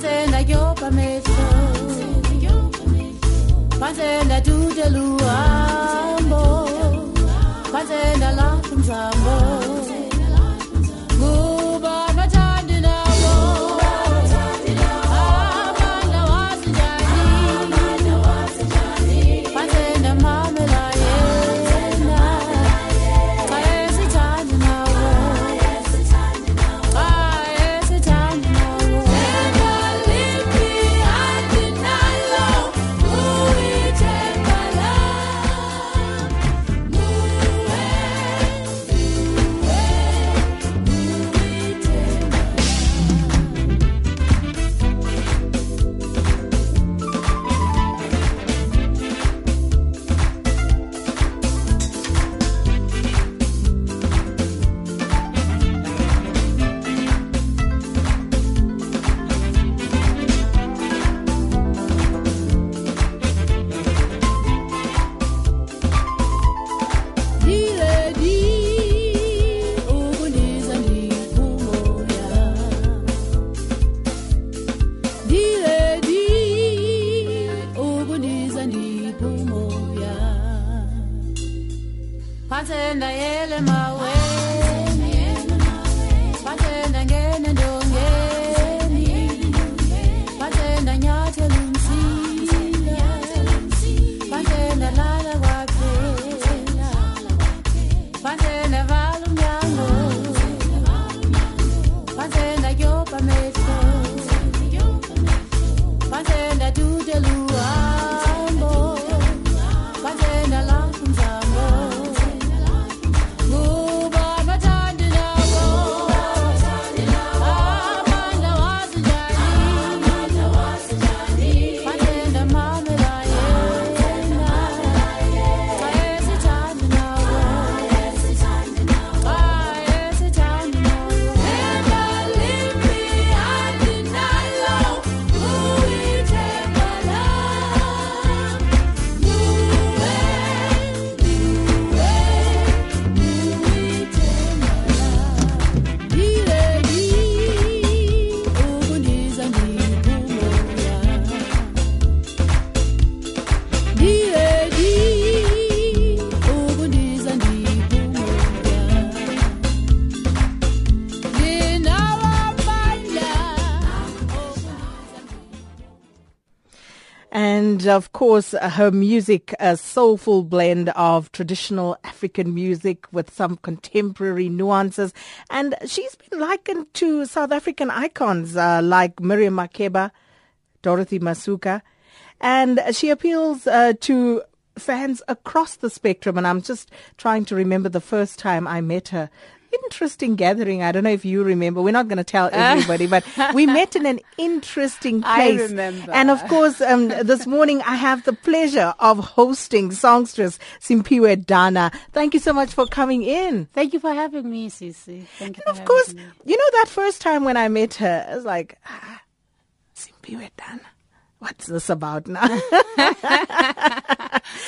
Bathenda kyopha mehlo bathenda tude luhambo bathenda lapho mzambo kuba course, her music, a soulful blend of traditional African music with some contemporary nuances. And she's been likened to South African icons uh, like Miriam Makeba, Dorothy Masuka. And she appeals uh, to fans across the spectrum. And I'm just trying to remember the first time I met her. Interesting gathering. I don't know if you remember. We're not going to tell everybody, but we met in an interesting place. I remember. And of course, um, this morning I have the pleasure of hosting songstress Simphiwe Dana. Thank you so much for coming in. Thank you for having me, Sisi. Thank you. And of course, me. you know that first time when I met her, I was like, ah, Simphiwe Dana. What's this about now?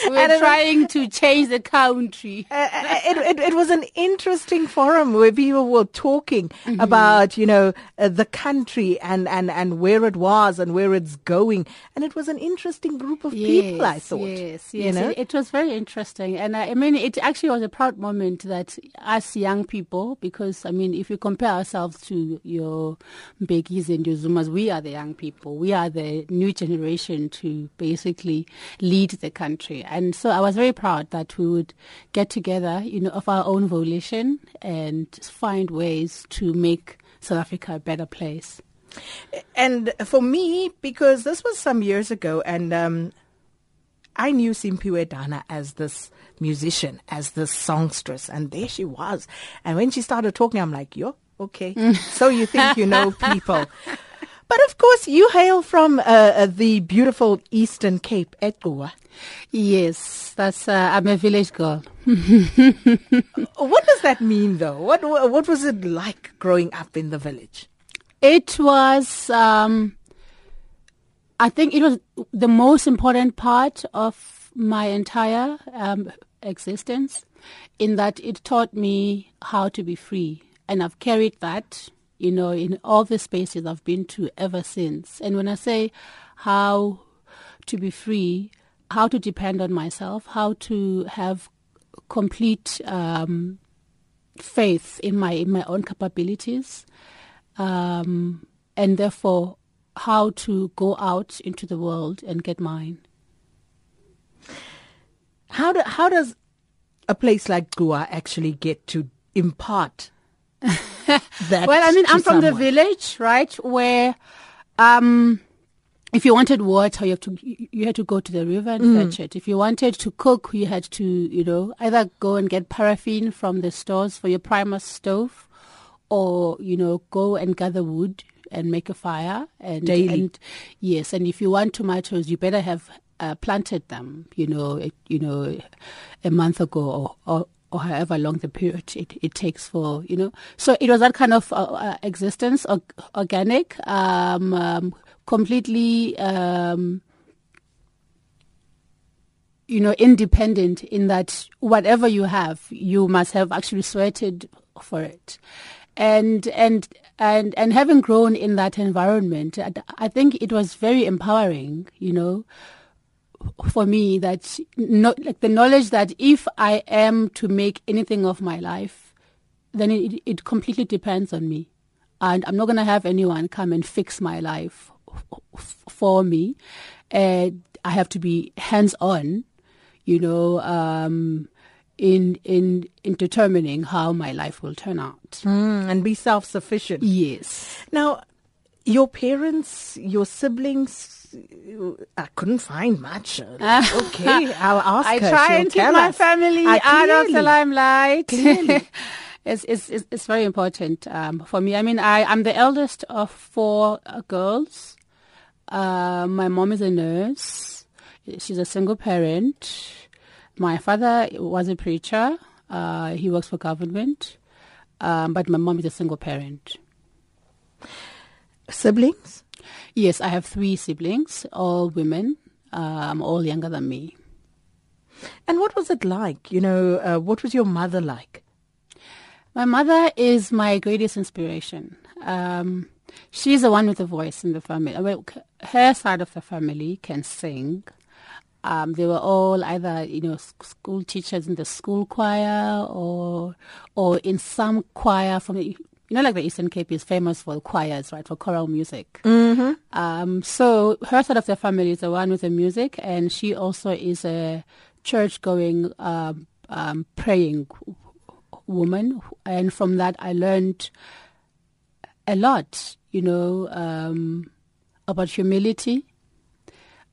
we're trying to change the country. Uh, it, it, it was an interesting forum where people were talking Mm-hmm. about, you know, uh, the country and, and, and where it was and where it's going. And it was an interesting group of people, I thought. Yes, yes. you know? It, it was very interesting. And I, I mean, it actually was a proud moment that us young people, because I mean, if you compare ourselves to your Mbekis and your Zumas, we are the young people. We are the new generation to basically lead the country. And so I was very proud that we would get together, you know, of our own volition and find ways to make South Africa a better place. And for me, because this was some years ago, and um, I knew Simphiwe Dana as this musician, as this songstress, and there she was. And when she started talking, I'm like, yo, okay. so you think you know people. But of course, you hail from uh, uh, the beautiful Eastern Cape, Equa. Yes, that's, uh, I'm a village girl. What does that mean, though? What what was it like growing up in the village? It was, um, I think it was the most important part of my entire um, existence in that it taught me how to be free. And I've carried that, you know, in all the spaces I've been to ever since. And when I say how to be free, how to depend on myself, how to have complete um, faith in my in my own capabilities, um, and therefore how to go out into the world and get mine. How do, how does a place like Gcuwa actually get to impart that? Well, I mean, I'm from the village, right, where um, if you wanted water, you have to you had to go to the river and Mm. fetch it. If you wanted to cook, you had to, you know, either go and get paraffin from the stores for your Primus stove, or you know, go and gather wood and make a fire. And, Daily. and yes, and if you want tomatoes, you better have uh, planted them. You know, you know, a month ago or. or or however long the period it, it takes for you know. So it was that kind of uh, uh, existence or, organic um, um, completely um, you know independent in that whatever you have you must have actually sweated for it. And and and and having grown in that environment I, I think it was very empowering you know for me that no, like the knowledge that if I am to make anything of my life, then it, it completely depends on me, and I'm not gonna have anyone come and fix my life for me. Uh, I have to be hands on, you know, um, in in in determining how my life will turn out. Mm, and be self sufficient. Yes. Now, your parents, your siblings, I couldn't find much. okay, I'll ask I her. try She'll and keep my us. family Ah, out of the limelight. It's, it's, it's very important um, for me. I mean, I, I'm the eldest of four uh, girls. Uh, my mom is a nurse. She's a single parent. My father was a preacher. Uh, he works for government. Um, but my mom is a single parent. Siblings? Yes, I have three siblings, all women, um, all younger than me. And what was it like? You know, uh, what was your mother like? My mother is my greatest inspiration. Um, she's the one with the voice in the family. Well, her side of the family can sing. Um, they were all either, you know, school teachers in the school choir or, or in some choir from the, you know, like the Eastern Cape is famous for choirs, right, for choral music. Mm-hmm. Um, so her side of the family is the one with the music, and she also is a church-going, um, um, praying woman, and from that I learned a lot, you know, um, about humility,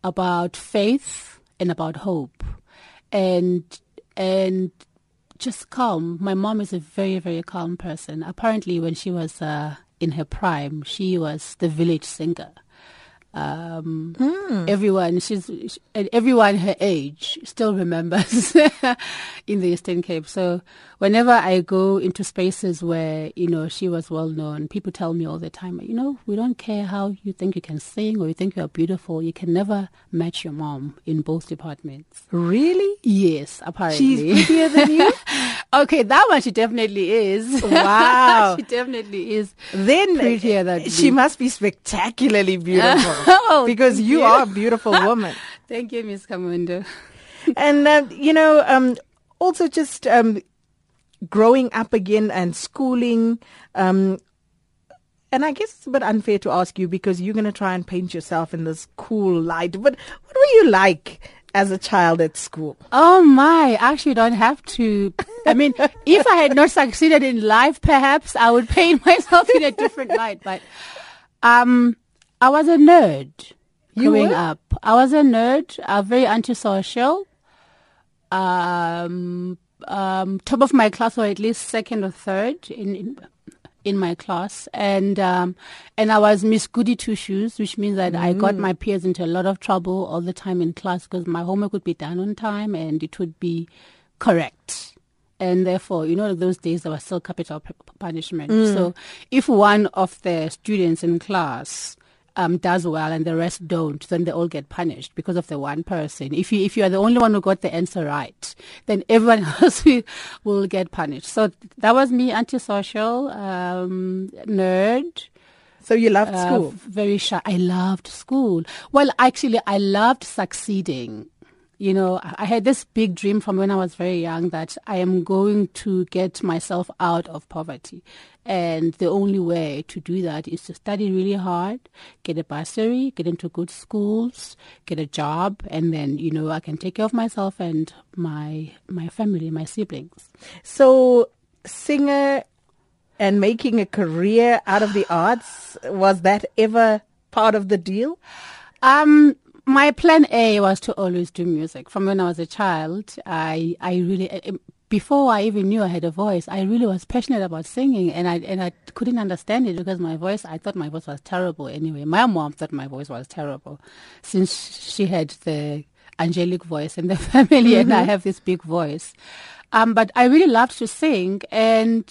about faith, and about hope, and and just calm. My mom is a very, very calm person. Apparently, when she was uh, in her prime, she was the village singer. Um, Everyone, she's everyone her age still remembers in the Eastern Cape. So whenever I go into spaces where you know she was well known, people tell me all the time, you know, we don't care how you think you can sing or you think you are beautiful. You can never match your mom in both departments. Really? Yes, apparently. She's prettier than you? okay, that one she definitely is. Wow. she definitely is. then Prettier than she me. must be spectacularly beautiful Oh, because you you. are a beautiful woman. Thank you, Miss Kamwendo. and uh, you know, um, also just um, growing up again and schooling. Um, and I guess it's a bit unfair to ask you because you're going to try and paint yourself in this cool light. But what were you like as a child at school? Oh my, I actually don't have to. I mean, if I had not succeeded in life, perhaps I would paint myself in a different light. But um, I was a nerd You growing were? up. I was a nerd, uh, very antisocial. Um, um, top of my class, or at least second or third in, in in my class, and um, and I was Miss Goody Two Shoes, which means that I got my peers into a lot of trouble all the time in class because my homework would be done on time and it would be correct. And therefore, you know, those days there was still capital punishment. So, if one of the students in class um, does well and the rest don't, then they all get punished because of the one person. If you if you are the only one who got the answer right, then everyone else will, will get punished. So that was me, antisocial, um, nerd. So you loved uh, school. very shy. I loved school. Well, actually, I loved succeeding. You know, I had this big dream from when I was very young that I am going to get myself out of poverty. And the only way to do that is to study really hard, get a bursary, get into good schools, get a job, and then, you know, I can take care of myself and my my family, my siblings. So singer and making a career out of the arts was that ever part of the deal? Um, my plan A was to always do music. From when I was a child, I I really eh, before I even knew I had a voice, I really was passionate about singing, and I and I couldn't understand it because my voice. I thought my voice was terrible. Anyway, my mom thought my voice was terrible, since she had the angelic voice in the family, and I have this big voice. Um, but I really loved to sing, and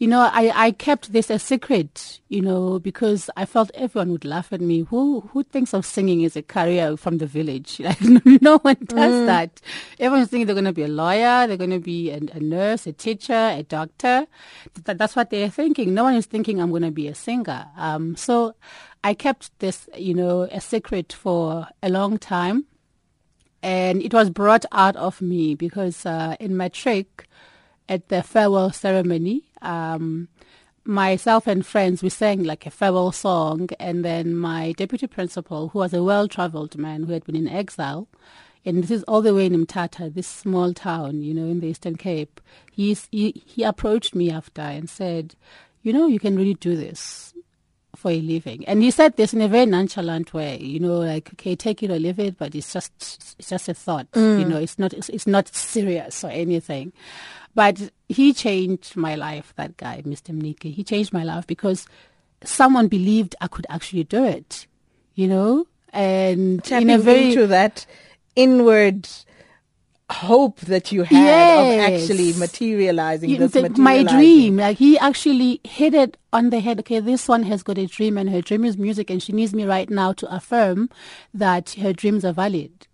you know, I, I kept this a secret, you know, because I felt everyone would laugh at me. Who who thinks of singing as a career from the village? Like no one does that. Everyone's thinking they're going to be a lawyer, they're going to be a, a nurse, a teacher, a doctor. Th- that's what they're thinking. No one is thinking I'm going to be a singer. Um, so I kept this, you know, a secret for a long time and it was brought out of me because uh, in matric at the farewell ceremony um, myself and friends we sang like a farewell song and then my deputy principal who was a well-traveled man who had been in exile and this is all the way in Mtata, this small town, you know, in the Eastern Cape. He's, he he approached me after and said, "You know, you can really do this for a living. And he said this in a very nonchalant way, you know, like, okay, take it or leave it, but it's just, it's just a thought, you know, it's not, it's, it's not serious or anything. But he changed my life, that guy, Mr. Mnike. He changed my life because someone believed I could actually do it, you know, and Tapping in a very, into that inward hope that you had Yes. of actually materializing you- this the- my dream. Like he actually hit it on the head. Okay, this one has got a dream, and her dream is music, and she needs me right now to affirm that her dreams are valid.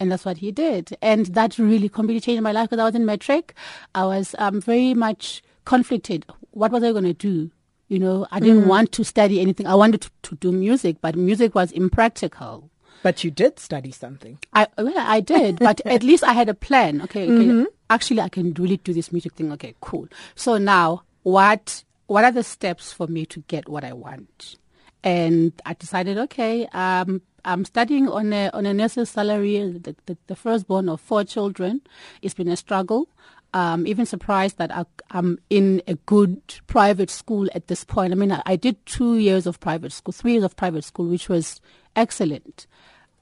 And that's what he did, and that really completely changed my life because I was in matric. I was um, very much conflicted. What was I going to do? You know, I didn't want to study anything. I wanted to, to do music, but music was impractical. But you did study something. I well, I did, but at least I had a plan. Okay, okay. Actually, I can really do this music thing. Okay, cool. So now, what what are the steps for me to get what I want? And I decided, okay, um, I'm studying on a on a nurse's salary, the, the, the firstborn of four children. It's been a struggle. Um, even surprised that I, I'm in a good private school at this point. I mean, I, I did two years of private school, three years of private school, which was excellent.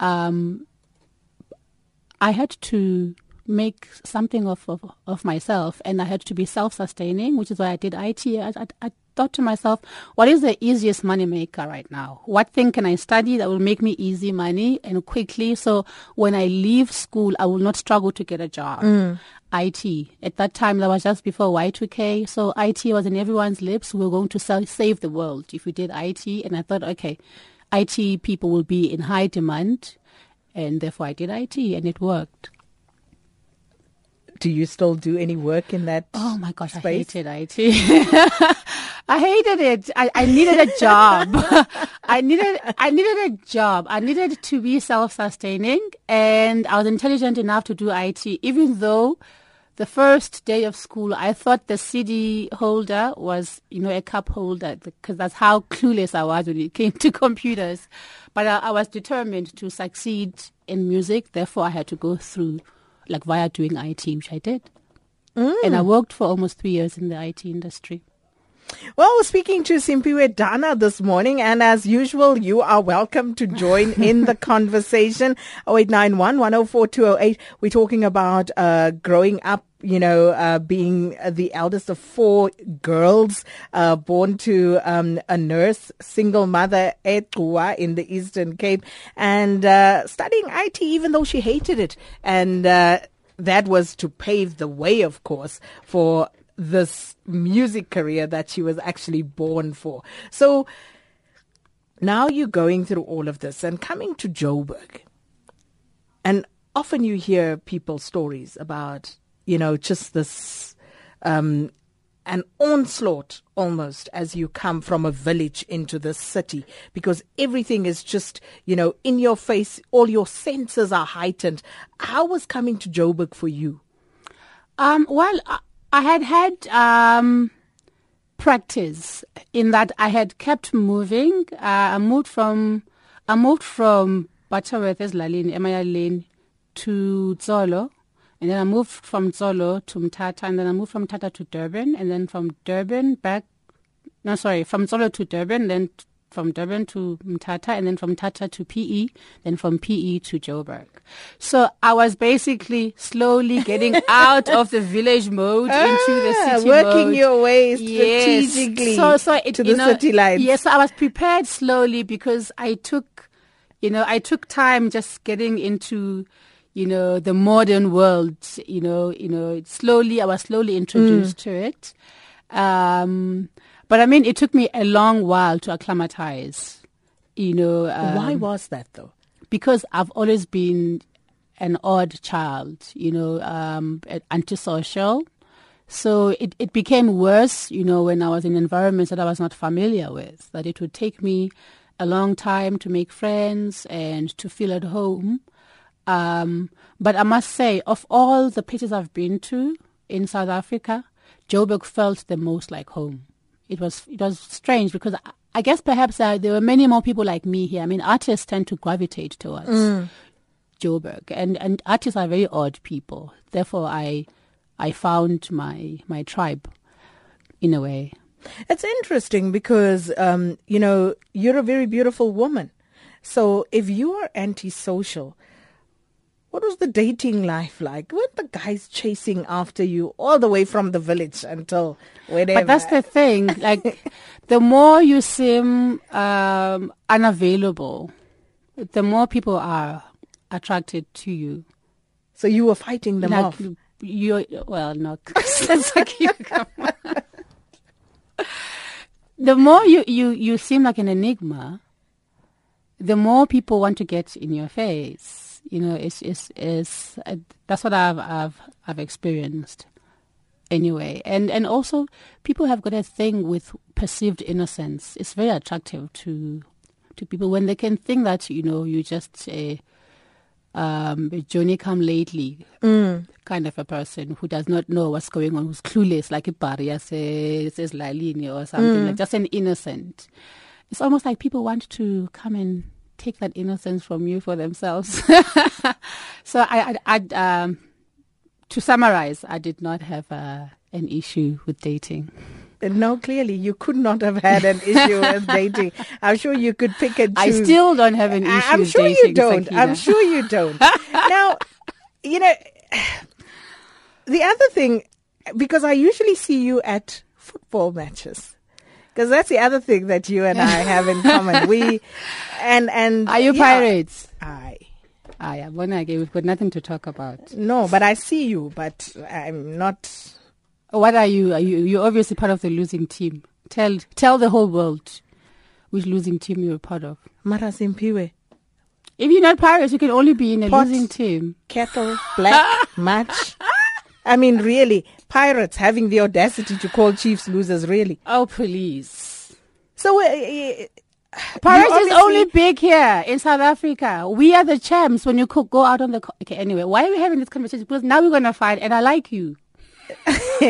Um, I had to make something of, of, of myself and I had to be self-sustaining, which is why I did IT. Thought to myself, what is the easiest money maker right now? What thing can I study that will make me easy money and quickly? So when I leave school, I will not struggle to get a job. Mm. IT. At that time, that was just before Y2K. So IT was in everyone's lips. We were going to sell, save the world if we did IT. And I thought, okay, IT people will be in high demand. And therefore I did IT and it worked. Do you still do any work in that? Oh my gosh, space? I hated IT. I hated it. I, I needed a job. I needed I needed a job. I needed to be self sustaining and I was intelligent enough to do IT, even though the first day of school I thought the CD holder was, you know, a cup holder because that's how clueless I was when it came to computers. But I, I was determined to succeed in music, therefore I had to go through like via doing IT, which I did. Mm. And I worked for almost three years in the IT industry. Well, we're speaking to Simphiwe Dana this morning, and as usual, you are welcome to join in the conversation. 0891 104 208. We're talking about uh, growing up. You know, uh, being the eldest of four girls, uh, born to um, a nurse, single mother, Etua, in the Eastern Cape, and uh, studying IT, even though she hated it. And uh, that was to pave the way, of course, for this music career that she was actually born for. So now you're going through all of this and coming to Joburg. And often you hear people's stories about, you know, just this um, an onslaught almost as you come from a village into the city because everything is just, you know, in your face. All your senses are heightened. How was coming to Joburg for you? Um, well, I, had had um, practice in that I had kept moving. Uh, I moved from I moved from Butterworth, Lalini, Emaya Lane, to Tsolo. And then I moved from Tsolo to Mtata, and then I moved from Mtata to Durban, and then from Durban back, no, sorry, from Tsolo to Durban, then from Durban to Mtata, and then from Mtata to PE, then from PE to Joburg. So I was basically slowly getting out of the village mode into the Ah, city working mode. your way Yes. strategically so, so it, to the know, city lines. Yes, so I was prepared slowly because I took, you know, I took time just getting into, you know, the modern world. You know, you know, slowly I was slowly introduced Mm. to it. Um, but I mean, it took me a long while to acclimatize. You know, um, Why was that though? because I've always been an odd child, you know, um, antisocial. So it, it became worse, you know, when I was in environments that I was not familiar with, that it would take me a long time to make friends and to feel at home. Um, but I must say, of all the places I've been to in South Africa, Joburg felt the most like home. It was it was strange because I, I guess perhaps uh, there were many more people like me here. I mean, artists tend to gravitate towards Joburg, and and artists are very odd people. Therefore, I I found my my tribe in a way. It's interesting because, um, you know, you're a very beautiful woman. So if you are antisocial, what was the dating life like? Weren't the guys chasing after you all the way from the village until wherever? But that's the thing. Like, the more you seem um, unavailable, the more people are attracted to you. so you were fighting them like off. you well no that's like you the more you, you you seem like an enigma the more people want to get in your face you know it's it's, it's uh, that's what i've i've i've experienced anyway. And and also people have got a thing with perceived innocence. It's very attractive to to people when they can think that you know you just a um a johnny come lately kind of a person who does not know what's going on who's clueless like a barrier says says lalini or something like just an innocent. It's almost like people want to come and take that innocence from you for themselves so i i, I um to summarize, I did not have uh, an issue with dating. No, clearly you could not have had an issue with dating. I'm sure you could pick and choose. I still don't have an issue I'm sure dating. you don't. Sakina. I'm sure you don't. now, you know, the other thing, because I usually see you at football matches. Because that's the other thing that you and I have in common. We and and Are you yeah, pirates? I Ah, yeah, again. we've got nothing to talk about. no, but I see you, but I'm not. What are you? Are you? You're obviously part of the losing team. Tell tell the whole world which losing team you're part of. Mara Simphiwe, If you're not pirates, you can only be in a Pot. losing team. kettle, black, match. I mean, really, pirates having the audacity to call Chiefs losers, really. Oh, please. So, uh, uh, Pirates is only big here in South Africa. We are the champs when you could go out on the. Co- okay, anyway, why are we having this conversation? Because now we're going to fight, and I like you.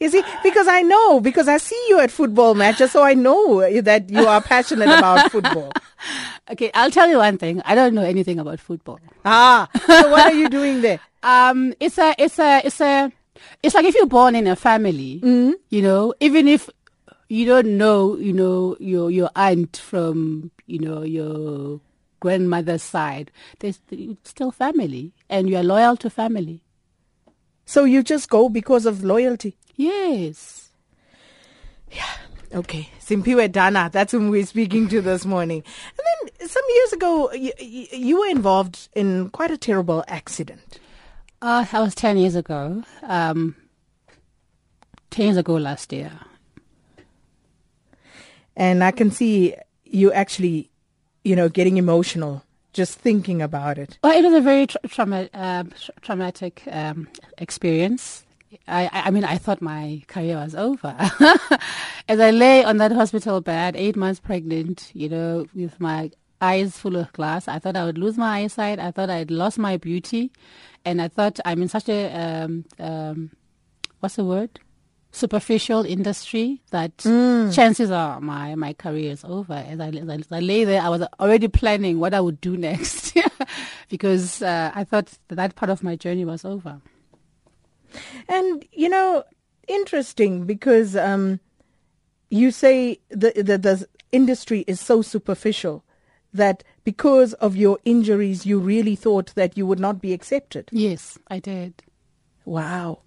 you see, because I know, because I see you at football matches, so I know that you are passionate about football. Okay, I'll tell you one thing. I don't know anything about football. Ah, so what are you doing there? Um, it's a, it's a, it's a, it's like if you're born in a family, you know, even if you don't know, you know, your your aunt from, you know, your grandmother's side, there's still family, and you are loyal to family. So you just go because of loyalty. Yes. Yeah. Okay, Simphiwe Dana, that's whom we're speaking to this morning. And then some years ago, you, you were involved in quite a terrible accident. Uh, that was 10 years ago. Um, 10 years ago last year. And I can see you actually, you know, getting emotional just thinking about it. Well, it was a very tra- trauma, uh, tra- traumatic um, experience. I, I I mean, I thought my career was over. As I lay on that hospital bed, eight months pregnant, you know, with my eyes full of glass, I thought I would lose my eyesight. I thought I'd lost my beauty. And I thought I'm in such a, um, um, what's the word? Superficial industry that chances are my, my career is over. As I, as I, as I lay there, I was already planning what I would do next because uh, I thought that, that part of my journey was over. And you know, interesting because um, you say the, the the industry is so superficial that because of your injuries, you really thought that you would not be accepted. Yes, I did. Wow.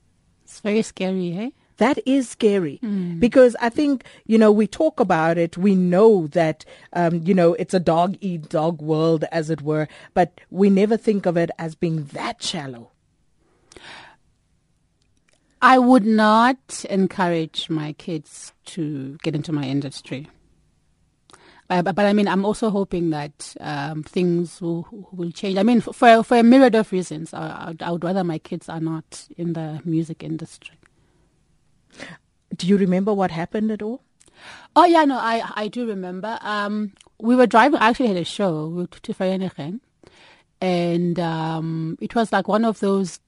It's very scary, eh? That is scary because I think, you know, we talk about it. We know that, um, you know, it's a dog eat dog world, as it were, but we never think of it as being that shallow. I would not encourage my kids to get into my industry. Uh, but, but I mean, I'm also hoping that um, things will will change. I mean, for for, a myriad of reasons, I, I, I would rather my kids are not in the music industry. Do you remember what happened at all? Oh yeah, no, I I do remember. Um, we were driving. I actually had a show to Vereeniging, and um, it was like one of those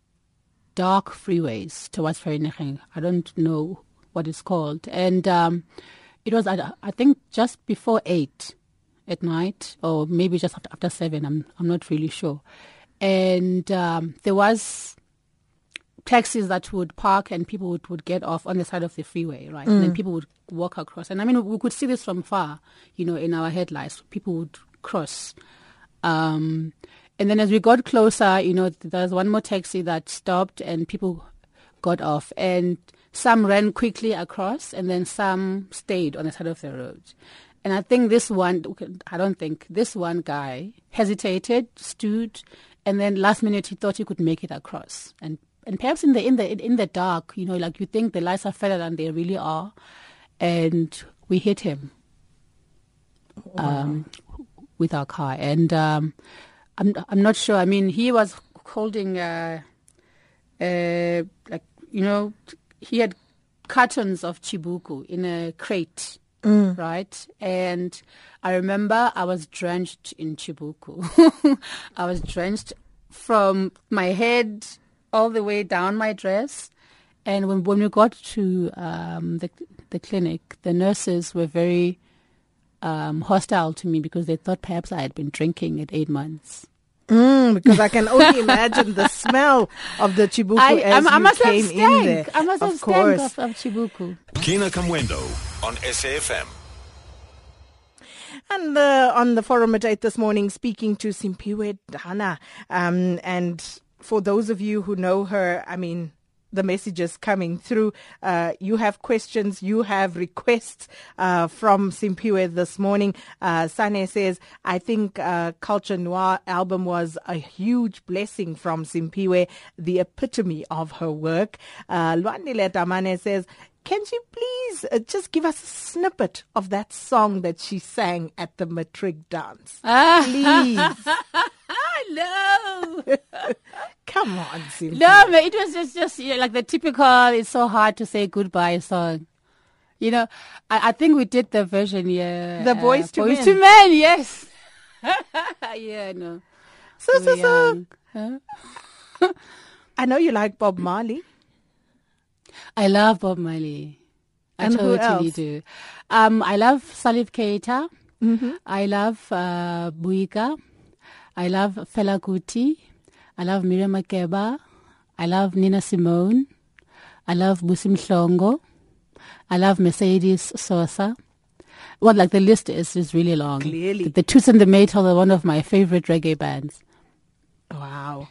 dark freeways towards Vereeniging. I don't know what it's called, and um, it was I, I think just before eight at night, or maybe just after, after seven. I'm I'm not really sure, and um, there was taxis that would park and people would, would get off on the side of the freeway, right? And then people would walk across. And I mean, we could see this from far, you know, in our headlights. People would cross. Um, and then as we got closer, you know, there was one more taxi that stopped and people got off. And some ran quickly across and then some stayed on the side of the road. And I think this one, I don't think, this one guy hesitated, stood, and then last minute he thought he could make it across. And and perhaps in the in the in the dark, you know, like you think the lights are fairer than they really are, and we hit him um, with our car. And um, I'm I'm not sure. I mean, he was holding uh, uh, like you know, he had cartons of chibuku in a crate. Right, and I remember I was drenched in chibuku. I was drenched from my head all the way down my dress. And when when we got to um, the the clinic, the nurses were very um, hostile to me because they thought perhaps I had been drinking at eight months. Mm, because I can only imagine the smell of the chibuku I, as I, I you must came have in there. I must of have course. stank of, of chibuku. Kina Kamwendo on SAFM. And uh, on the forum at 8 this morning, speaking to Simphiwe Dana. Um, and for those of you who know her, I mean, the messages coming through. Uh, you have questions, you have requests uh, from Simphiwe this morning. Uh, Sane says, I think uh, Kulture Noir album was a huge blessing from Simphiwe, the epitome of her work. Uh, Luandile Tamane says, can you please uh, just give us a snippet of that song that she sang at the matric dance? Please. no. Come on. No, but it was just, just you know, like the typical, it's so hard to say goodbye song. You know, I, I think we did the version, yeah. The Boys to Boys Men. to Men, yes. yeah, no. So, so, so. Huh? I know you like Bob Marley. I love Bob Marley. I And who totally else? do. Um, I love Salif Keita. Mm-hmm. I love uh, Buika. I love Fela Kuti. I love Miriam Makeba. I love Nina Simone. I love Busi Mhlongo. I love Mercedes Sosa. Well, like the list is, is really long. Clearly. The, the Toots and the Maytals are one of my favorite reggae bands. Wow.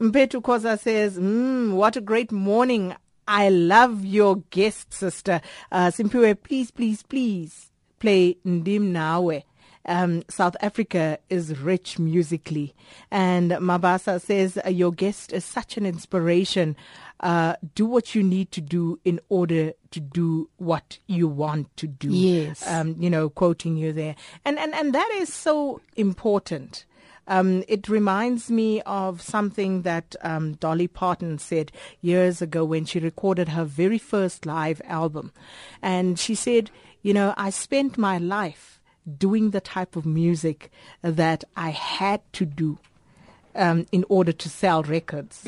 Mpetu Koza says, mm, what a great morning. I love your guest, sister. Uh, Simphiwe, please, please, please play Ndim Nawe. Um, South Africa is rich musically. And Mabasa says, uh, your guest is such an inspiration. Uh, do what you need to do in order to do what you want to do. Yes. Um, you know, quoting you there. And, and, and that is so important. Um, it reminds me of something that um, Dolly Parton said years ago when she recorded her very first live album. And she said, You know, I spent my life doing the type of music that I had to do um, in order to sell records.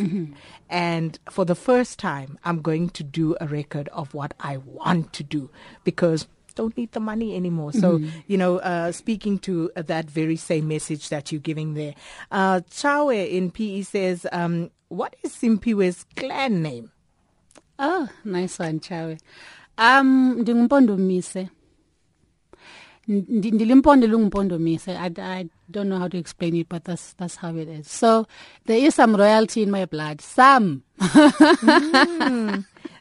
And for the first time, I'm going to do a record of what I want to do because don't need the money anymore. So, you know, uh, speaking to uh, that very same message that you're giving there. Uh, Chawe in PE says, um, what is Simphiwe's clan name? Oh, nice one, Chawe. Um, ndingumpondomise. Ndi- Ndilimpondo lungumpondomise. I, I don't know how to explain it, but that's that's how it is. So there is some royalty in my blood. Some.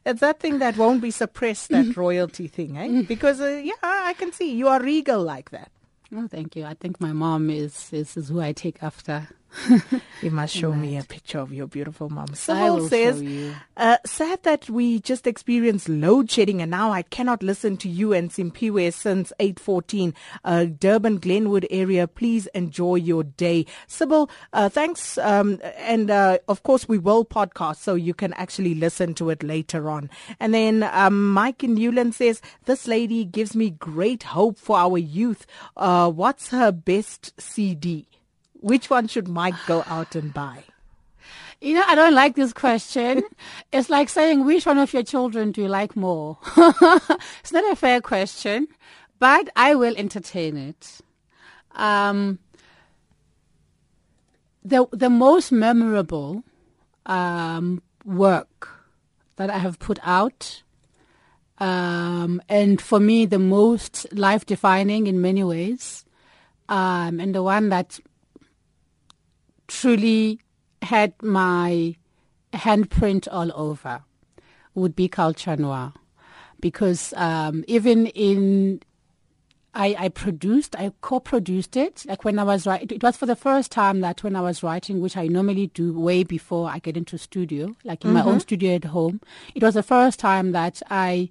It's that thing that won't be suppressed, that royalty thing, eh? Because, uh, yeah, I can see you are regal like that. Oh, thank you. I think my mom is is, is who I take after. You must show me a picture of your beautiful mom. Sybil says, uh, sad that we just experienced load shedding and now I cannot listen to you and Simphiwe since 8.14. Uh, Durban, Glenwood area, please enjoy your day. Sybil, uh, thanks. Um, and, uh, of course we will podcast so you can actually listen to it later on. And then, um, Mike in Newland says, this lady gives me great hope for our youth. Uh, what's her best CD? Which one should Mike go out and buy? You know, I don't like this question. it's like saying, which one of your children do you like more? it's not a fair question, but I will entertain it. Um, the the most memorable um, work that I have put out, um, and for me the most life defining in many ways, um, and the one that truly had my handprint all over would be Kulture Noir. Because um, even in, I, I produced, I co-produced it. Like when I was writing, it was for the first time that when I was writing, which I normally do way before I get into studio, like in my own studio at home, it was the first time that I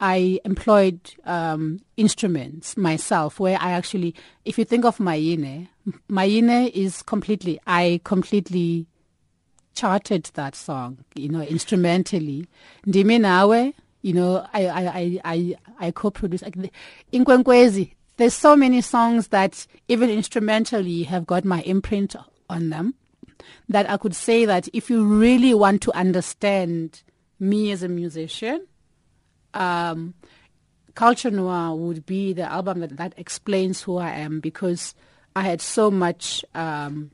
I employed um, instruments myself, where I actually, if you think of my Mayine, Mayine is completely, I completely charted that song, you know, instrumentally. Ndimi nawe, you know, I I I I, I co-produced. Like, Inkwenkwezi, there's so many songs that even instrumentally have got my imprint on them. That I could say that if you really want to understand me as a musician, um, Kulture Noir would be the album that, that explains who I am because I had so much um,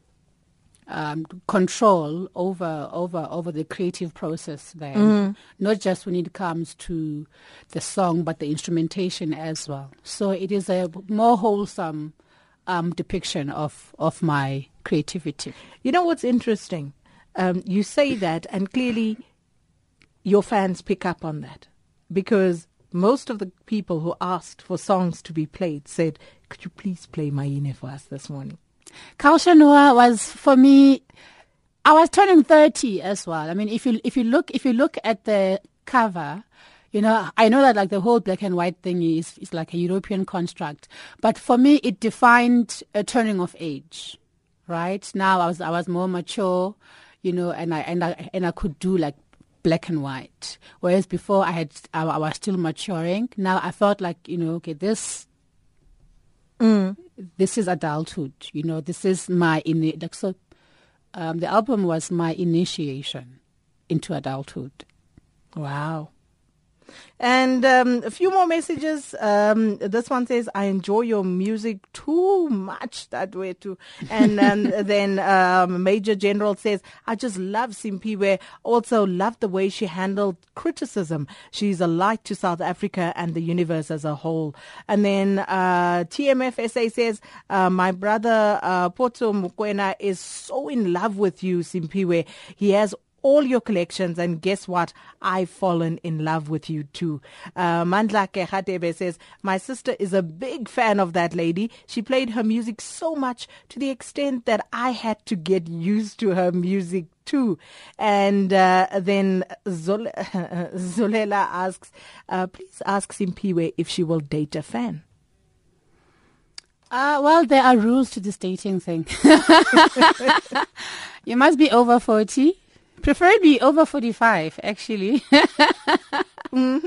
um, control over over over the creative process there, not just when it comes to the song, but the instrumentation as well. So it is a more wholesome um, depiction of of my creativity. You know what's interesting? um, you say that, and clearly your fans pick up on that because most of the people who asked for songs to be played said, "Could you please play Mayine for us this morning?" Kulture Noir was for me. I was turning thirty as well. I mean, if you if you look if you look at the cover, you know, I know that like the whole black and white thing is is like a European construct, but for me, it defined a turning of age. Right now, I was I was more mature, you know, and I and I and I could do like black and white. Whereas before I had I, I was still maturing. Now I felt like you know, okay, this this is adulthood. You know, this is my ini- like so. Um, the album was my initiation into adulthood. Wow. And um, a few more messages. Um, this one says, "I enjoy your music too much that way too." And um, then um, Major General says, "I just love Simphiwe. Also love the way she handled criticism. She's a light to South Africa and the universe as a whole." And then uh, TMFSA says, uh, "My brother uh, Poto Mukwena is so in love with you, Simphiwe. He has." All your collections and guess what? I've fallen in love with you too. Uh, mandlake Khatebe says my sister is a big fan of that lady. She played her music so much to the extent that i had to get used to her music too. And uh, then Zol- zolela asks uh, please ask simphiwe if she will date a fan. Uh, well, there are rules to this dating thing. you must be over 40, preferably over 45, actually. Mm-hmm.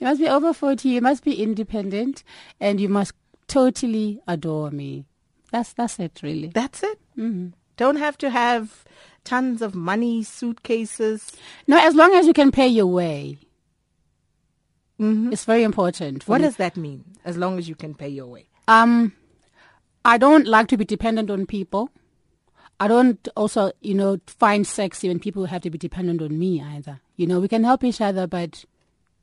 You must be over 40, you must be independent, and you must totally adore me. That's, that's it, really. that's it mm-hmm. don't have to have tons of money suitcases No, as long as you can pay your way. Mm-hmm. It's very important. What me. does that mean as long as you can pay your way Um, I don't like to be dependent on people. I don't also, you know, find sexy when people have to be dependent on me either. You know, we can help each other, but,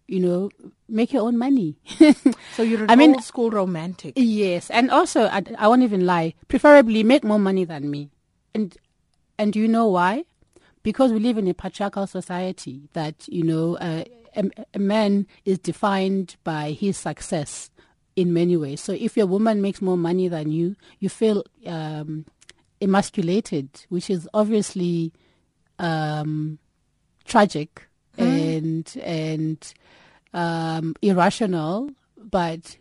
you know, make your own money. So you're an I mean- old school romantic. yes, and also, I, I won't even lie. Preferably, make more money than me. And and do you know why? Because we live in a patriarchal society that you know uh, a, a man is defined by his success in many ways. So if your woman makes more money than you, you feel um, emasculated, which is obviously um, tragic and and um, irrational, but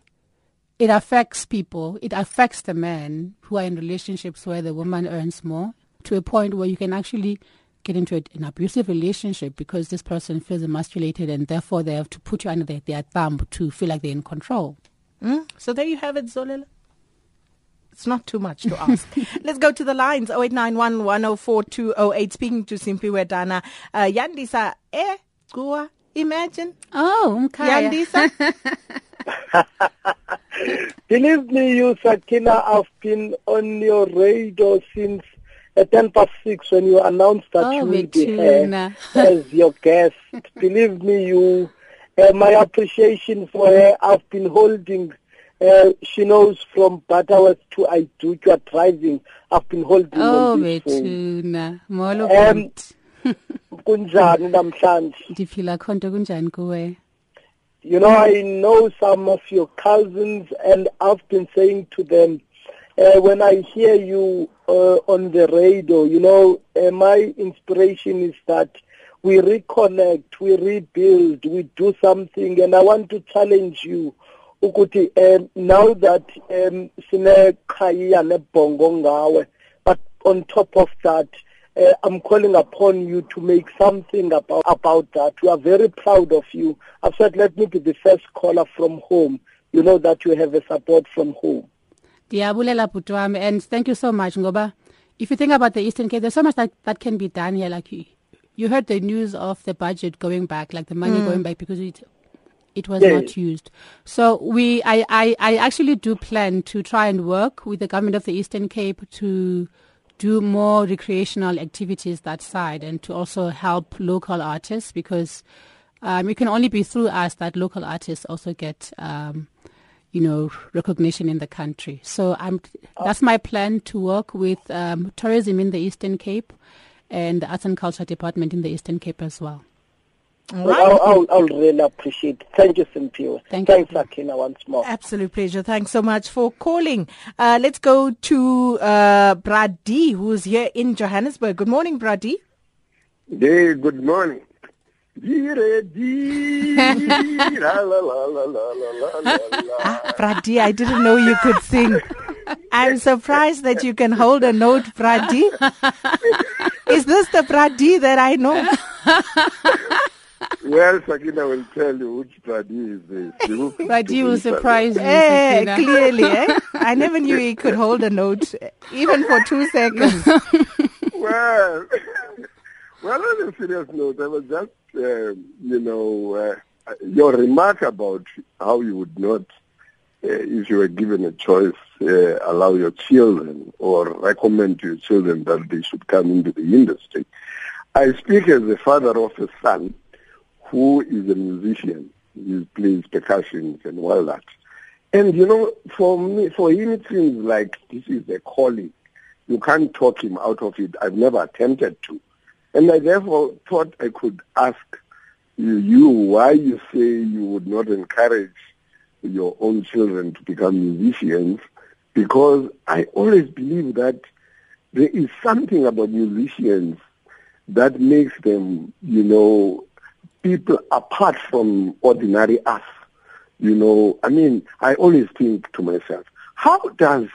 it affects people. It affects the men who are in relationships where the woman earns more to a point where you can actually get into an abusive relationship because this person feels emasculated and therefore they have to put you under their, their thumb to feel like they're in control. Mm? So there you have it, Zolela. It's not too much to ask. Let's go to the lines 0891 104 208. Speaking to Simphiwe Dana. Uh, Yandisa, eh, Gcuwa, imagine. Oh, okay. Yandisa. Believe me, you, Sakina, I've been on your radio since uh, 10 past 6 when you announced that Oh, you will be here as your guest. Believe me, you, uh, my appreciation for her, I've been holding, uh, she knows from Butterworth to Idutywa driving, I've been holding Oh, on this. Betuna. Molo Um. Kunjani namhlanje? Ndiphila khonto kunjani kuwe? You know, I know some of your cousins, and I've been saying to them, uh, when I hear you uh, on the radio, you know, uh, my inspiration is that we reconnect, we rebuild, we do something, and I want to challenge you. Ukuthi, um, now that um, sine khaya nebongo ngawe, but on top of that, uh, I'm calling upon you to make something about about that. We are very proud of you. I've said, let me be the first caller from home. You know that you have a support from home. Wami and thank you so much ngoba if you think about the Eastern Cape there's so much that, that can be done here like you, you heard the news of the budget going back like the money going back because it it was Yes. not used. So we I, I, I actually do plan to try and work with the government of the Eastern Cape to do more recreational activities that side and to also help local artists because um, it can only be through us that local artists also get um, you know, recognition in the country. So I'm, that's my plan to work with um, tourism in the Eastern Cape and the Arts and Culture Department in the Eastern Cape as well. Right. I'll, I'll, I'll, really appreciate it. Thank you, Simphiwe. Thank Thanks, you. Akina, once more. Absolute pleasure. Thanks so much for calling. Uh, let's go to uh, Brad D, who's here in Johannesburg. Good morning, Brad D. Hey, good morning. Pradi, ah, I didn't know you could sing. I'm surprised that you can hold a note, Pradi. Is this the Pradi that I know? Well, Sakina will tell you which Brady is this. You- But you will surprise you, Eh, Sakina. clearly, eh? I never knew he could hold a note, even for two seconds. Well, well, on a serious note, I was just, uh, you know, uh, your remark about how you would not, uh, if you were given a choice, uh, allow your children or recommend to your children that they should come into the industry. I speak as the father of a son who is a musician. He plays percussion and all that. And you know, for me, for him, it seems like this is a calling. You can't talk him out of it. I've never attempted to. And I therefore thought I could ask you, you why you say you would not encourage your own children to become musicians, because I always believe that there is something about musicians that makes them, you know, people apart from ordinary us. You know, I mean, I always think to myself, how does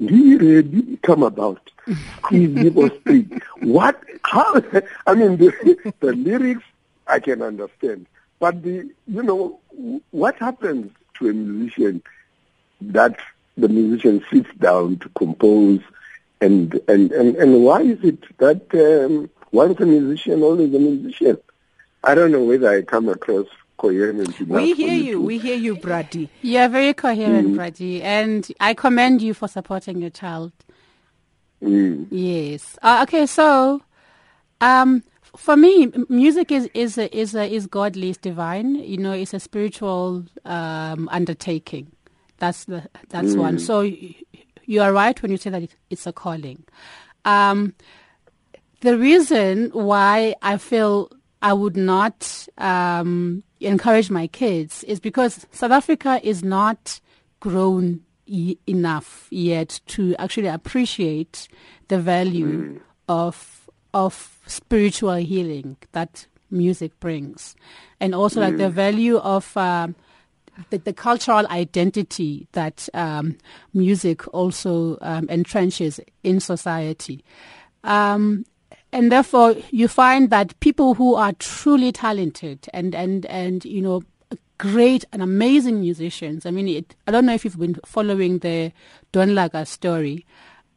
Ndiri come about? Squeeze people speak. What? How? I mean, the, the lyrics I can understand, but the you know what happens to a musician that the musician sits down to compose, and and and, and why is it that um, once a musician, always a musician? I don't know whether I come across coherent enough. We for hear you you. to- We hear you, Brady. You are very coherent, Raji, and I commend you for supporting your child. Mm. Yes. Uh, okay, so um, for me, music is is a, is a, is godly, it's divine. You know, it's a spiritual um, undertaking. That's the that's one. So you are right when you say that it's a calling. Um, the reason why I feel I would not um, encourage my kids is because South Africa is not grown e- enough yet to actually appreciate the value of of spiritual healing that music brings, and also like the value of. Um, the, the cultural identity that um, music also um, entrenches in society. Um, and therefore, you find that people who are truly talented and, and, and you know, great and amazing musicians. I mean, it, I don't know if you've been following the Don Laka story.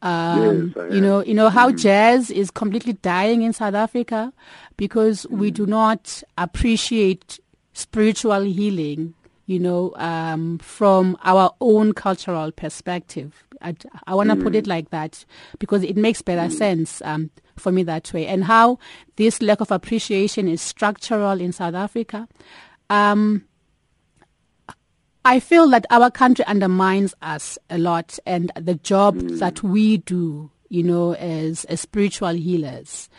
Um, Yes, you know, you know how jazz is completely dying in South Africa because we do not appreciate spiritual healing you know, um, from our own cultural perspective. I, I want to put it like that because it makes better sense um, for me that way. And how this lack of appreciation is structural in South Africa. Um, I feel that our country undermines us a lot and the job that we do, you know, as, as spiritual healers.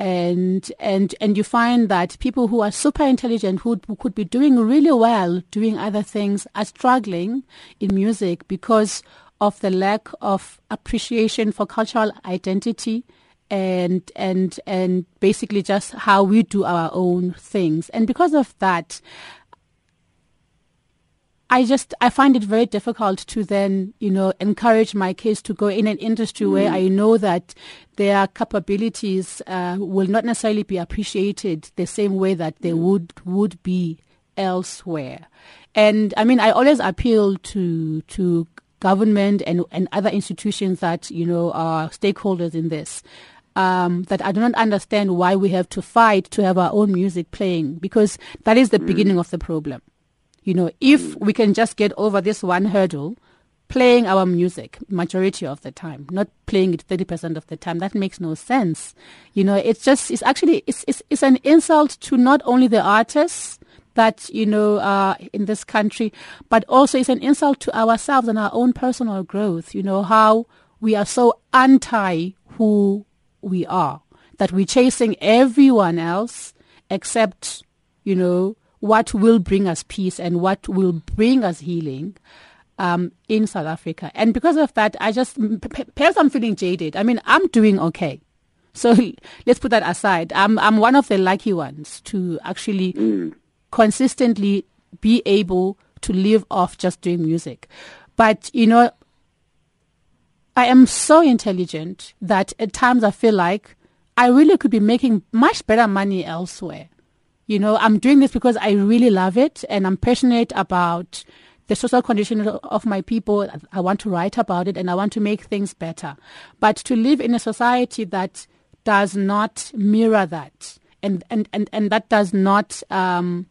And, and, and you find that people who are super intelligent, who, who could be doing really well doing other things, are struggling in music because of the lack of appreciation for cultural identity and, and, and basically just how we do our own things. And because of that, I just I find it very difficult to then you know encourage my kids to go in an industry where I know that their capabilities uh, will not necessarily be appreciated the same way that they would would be elsewhere. And I mean I always appeal to to government and and other institutions that you know are stakeholders in this. Um, that I do not understand why we have to fight to have our own music playing because that is the beginning of the problem. You know, if we can just get over this one hurdle, playing our music majority of the time, not playing it 30% of the time, that makes no sense. You know, it's just, it's actually, it's, it's, it's an insult to not only the artists that, you know, uh, in this country, but also it's an insult to ourselves and our own personal growth. You know, how we are so anti who we are that we're chasing everyone else except, you know, what will bring us peace and what will bring us healing um, in South Africa. And because of that, I just, perhaps I'm feeling jaded. I mean, I'm doing okay. So let's put that aside. I'm, I'm one of the lucky ones to actually mm. consistently be able to live off just doing music. But, you know, I am so intelligent that at times I feel like I really could be making much better money elsewhere. You know, I'm doing this because I really love it and I'm passionate about the social condition of my people. I want to write about it and I want to make things better. But to live in a society that does not mirror that and, and, and, and that does not um,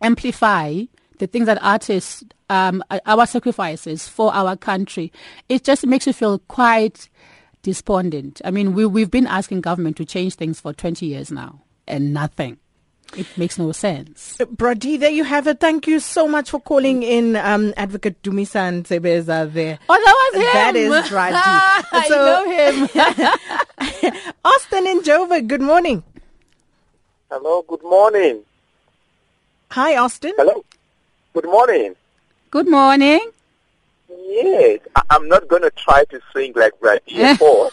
amplify the things that artists, um, our sacrifices for our country, it just makes you feel quite despondent. I mean, we, we've been asking government to change things for 20 years now and nothing. It makes no sense. Brady, there you have it. Thank you so much for calling in um, Advocate Dumisa Ntsebeza there. Oh, that was him. That is Brady. I know him. Austin and Jova, good morning. Hello, good morning. Hi, Austin. Hello. Good morning. Good morning. Yes, I- am not going to try to sing like Brady before.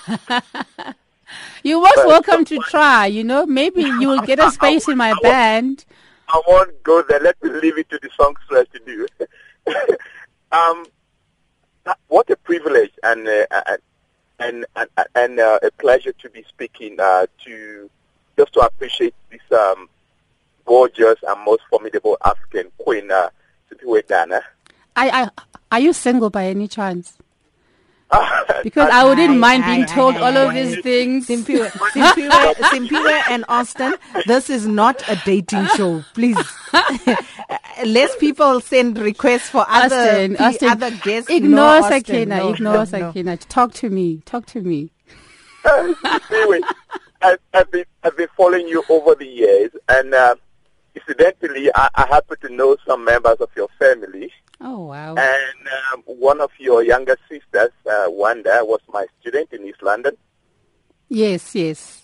You're most welcome to try. You know, maybe you will get a space in my band. I won't go there. Let me leave it to the songstress to do. um, what a privilege and uh, and and and uh, a pleasure to be speaking uh, to just to appreciate this um, gorgeous and most formidable African queen, uh, Dana. I, I, are you single by any chance? because I wouldn't mind being told all of these things. Simphiwe, Simphiwe, Simphiwe and Austin, this is not a dating show. Please. Less people send requests for other, Austin, Austin, other guests. Ignore no, Sakina. No, ignore no, Sakina. Talk to me. Talk to me. anyway, I've, I've, been, I've been following you over the years, and uh, incidentally, I, I happen to know some members of your family. Oh, wow. And um, one of your younger sisters, uh, Wanda, was my student in East London. Yes, yes.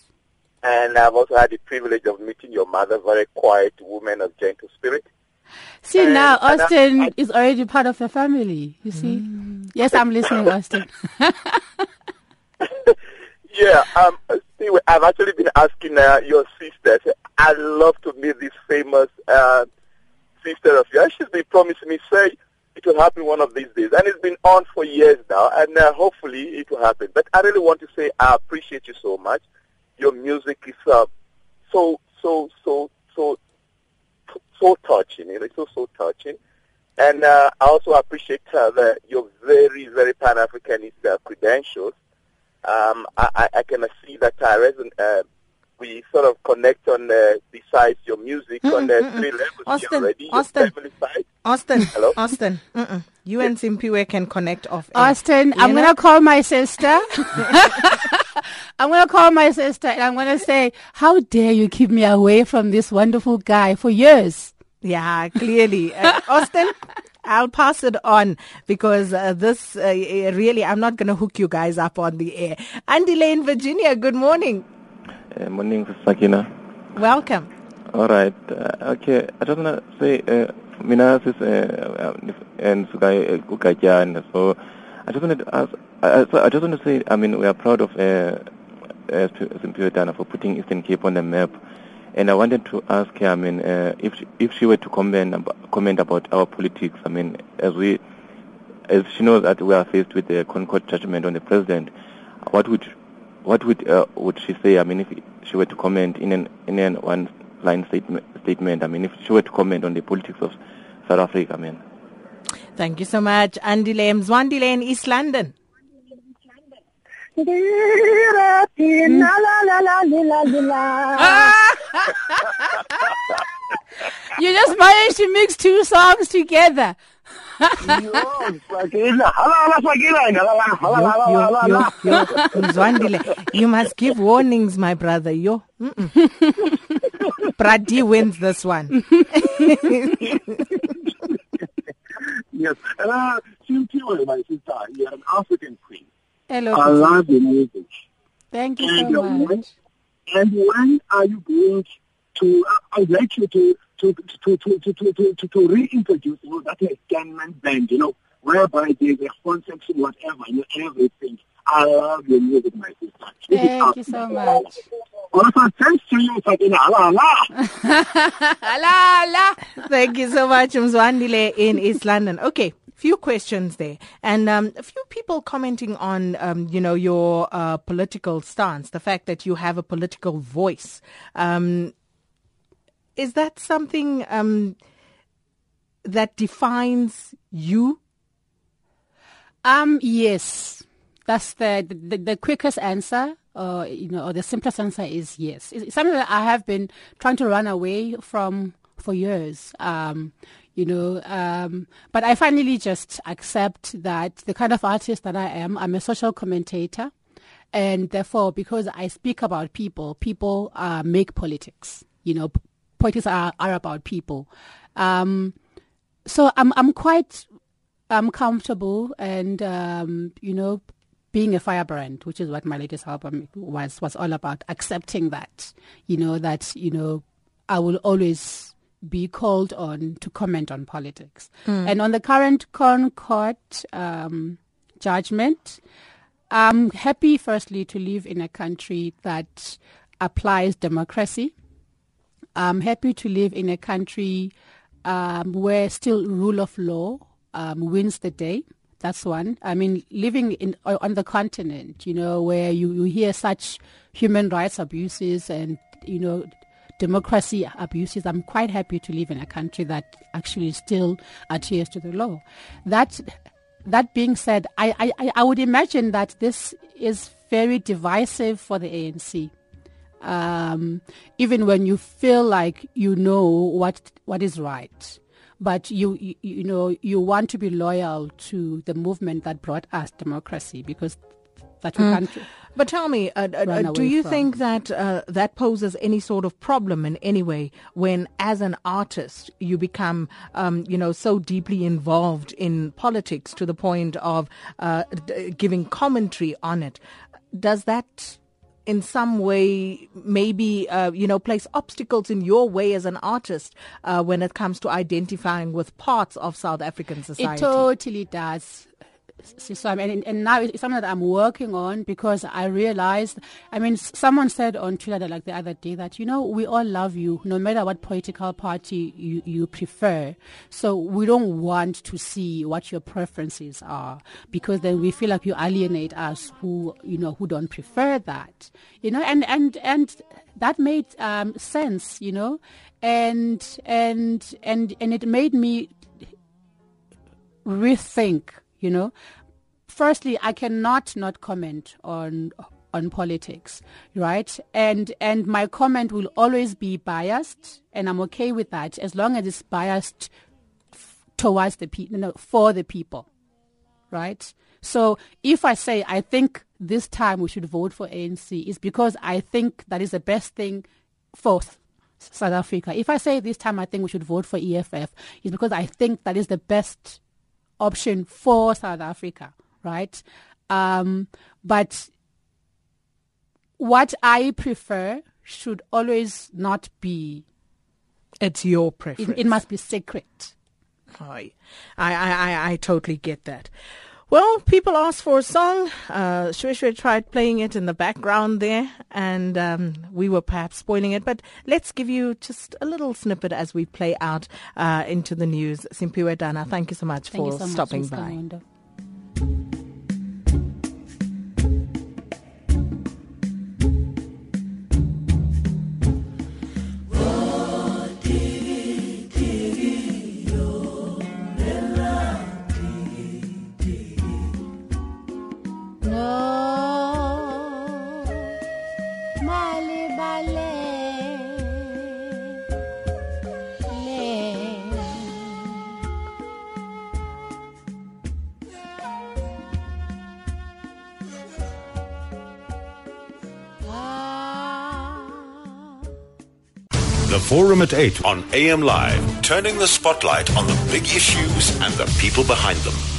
And I've also had the privilege of meeting your mother, very quiet woman of gentle spirit. See, and, now Austin I, I, is already part of the family, you see. Mm. Yes, I'm listening, Austin. yeah, um, anyway, I've actually been asking uh, your sisters. I'd love to meet this famous uh, sister of yours. She's been promising me, say, it will happen one of these days. And it's been on for years now, and uh, hopefully it will happen. But I really want to say I appreciate you so much. Your music is uh, so, so, so, so, so touching. It's so, so touching. And uh, I also appreciate uh, the, your very, very Pan-Africanist uh, credentials. Um, I, I, can see that I resonate, uh, we sort of connect on uh, besides your music mm-mm, on the mm-mm. three levels Austin, already. Austin, family side. Austin, Hello? Austin. Mm-mm. You and Simphiwe can connect off. Austin, I'm going to call my sister. I'm going to call my sister and I'm going to say, how dare you keep me away from this wonderful guy for years? Yeah, clearly. Uh, Austin, I'll pass it on because uh, this uh, really, I'm not going to hook you guys up on the air. Andy Lane, Virginia, good morning. Uh, morning, Sakina. Welcome. All right. Uh, okay. I just want to say, uh, mina sis and Sugai Ukajan. So I just wanted to ask. I, I just want to say, I mean, we are proud of uh, uh, Dana for putting Eastern Cape on the map. And I wanted to ask her, I mean, uh, if she, if she were to comment about, comment about our politics, I mean, as we as she knows that we are faced with the ConCourt judgment on the president, what would what would uh, would she say? I mean, if she were to comment in an in an one line statement, statement, I mean, if she were to comment on the politics of South Africa, I mean. Thank you so much, Andy Lane, Zwandile in East London. you just managed to mix two songs together. You must give warnings, my brother. Yo. Brady wins this one. yes. Uh, Simphiwe, my sister, you're an African queen. Hello. I love your music. Thank you and so much. And when are you going to? Uh, I would like you to to to to to to to, to, to reintroduce, you know, that gunman band, you know, whereby there's a phone section, whatever, you know, everything. I love your music, my sister. Thank you so much. Also, thanks to you, Sakina. Allah, Allah. la la. Thank you so much, Mzwandile in East London. Okay. Few questions there, and um, a few people commenting on, um, you know, your uh, political stance, the fact that you have a political voice. Um, is that something um, that defines you? Um, yes, that's the the, the quickest answer, or you know, or the simplest answer is yes. It's something that I have been trying to run away from for years. Um, you know, um, but I finally just accept that the kind of artist that I am, I'm a social commentator, and therefore, because I speak about people, people uh, make politics. You know, p- politics are, are about people. Um, so I'm I'm quite I'm comfortable and um, you know being a firebrand, which is what my latest album was was all about. Accepting that, you know, that you know, I will always be called on to comment on politics. And on the current ConCourt um, judgment, I'm happy, firstly, to live in a country that applies democracy. I'm happy to live in a country um, where still rule of law um, wins the day. That's one. I mean, living in on the continent, you know, where you, you hear such human rights abuses and you know democracy abuses. I'm quite happy to live in a country that actually still adheres to the law. That that being said, I, I, I would imagine that this is very divisive for the ANC um, even when you feel like you know what what is right, but you, you you know you want to be loyal to the movement that brought us democracy because that we can't. But tell me, uh, uh, uh, do you from. think that uh, that poses any sort of problem in any way when, as an artist, you become, um, you know, so deeply involved in politics to the point of uh, d- giving commentary on it? Does that, in some way, maybe, uh, you know, place obstacles in your way as an artist uh, when it comes to identifying with parts of South African society? It totally does. So, so, I mean, and, and now it's something that I'm working on because I realized, I mean, someone said on Twitter like the other day that, you know, we all love you no matter what political party you, you prefer. So we don't want to see what your preferences are because then we feel like you alienate us who, you know, who don't prefer that, you know, and, and, and that made um, sense, you know, and, and, and, and it made me rethink, you know. Firstly, I cannot not comment on on politics, right? And and my comment will always be biased, and I'm okay with that as long as it's biased towards the people, no, for the people, right? So if I say I think this time we should vote for ANC, it's because I think that is the best thing for South Africa. If I say this time I think we should vote for EFF, it's because I think that is the best option for South Africa, right? Um, but what I prefer should always not be. It's your preference. it must be secret. I, I, I, I totally get that. Well, people asked for a song. Uh, Shwe Shwe tried playing it in the background there, and um, we were perhaps spoiling it. But let's give you just a little snippet as we play out uh, into the news. Simphiwe Dana, thank you so much Thank for you so stopping much, by. Forum at 8 on AM Live, turning the spotlight on the big issues and the people behind them.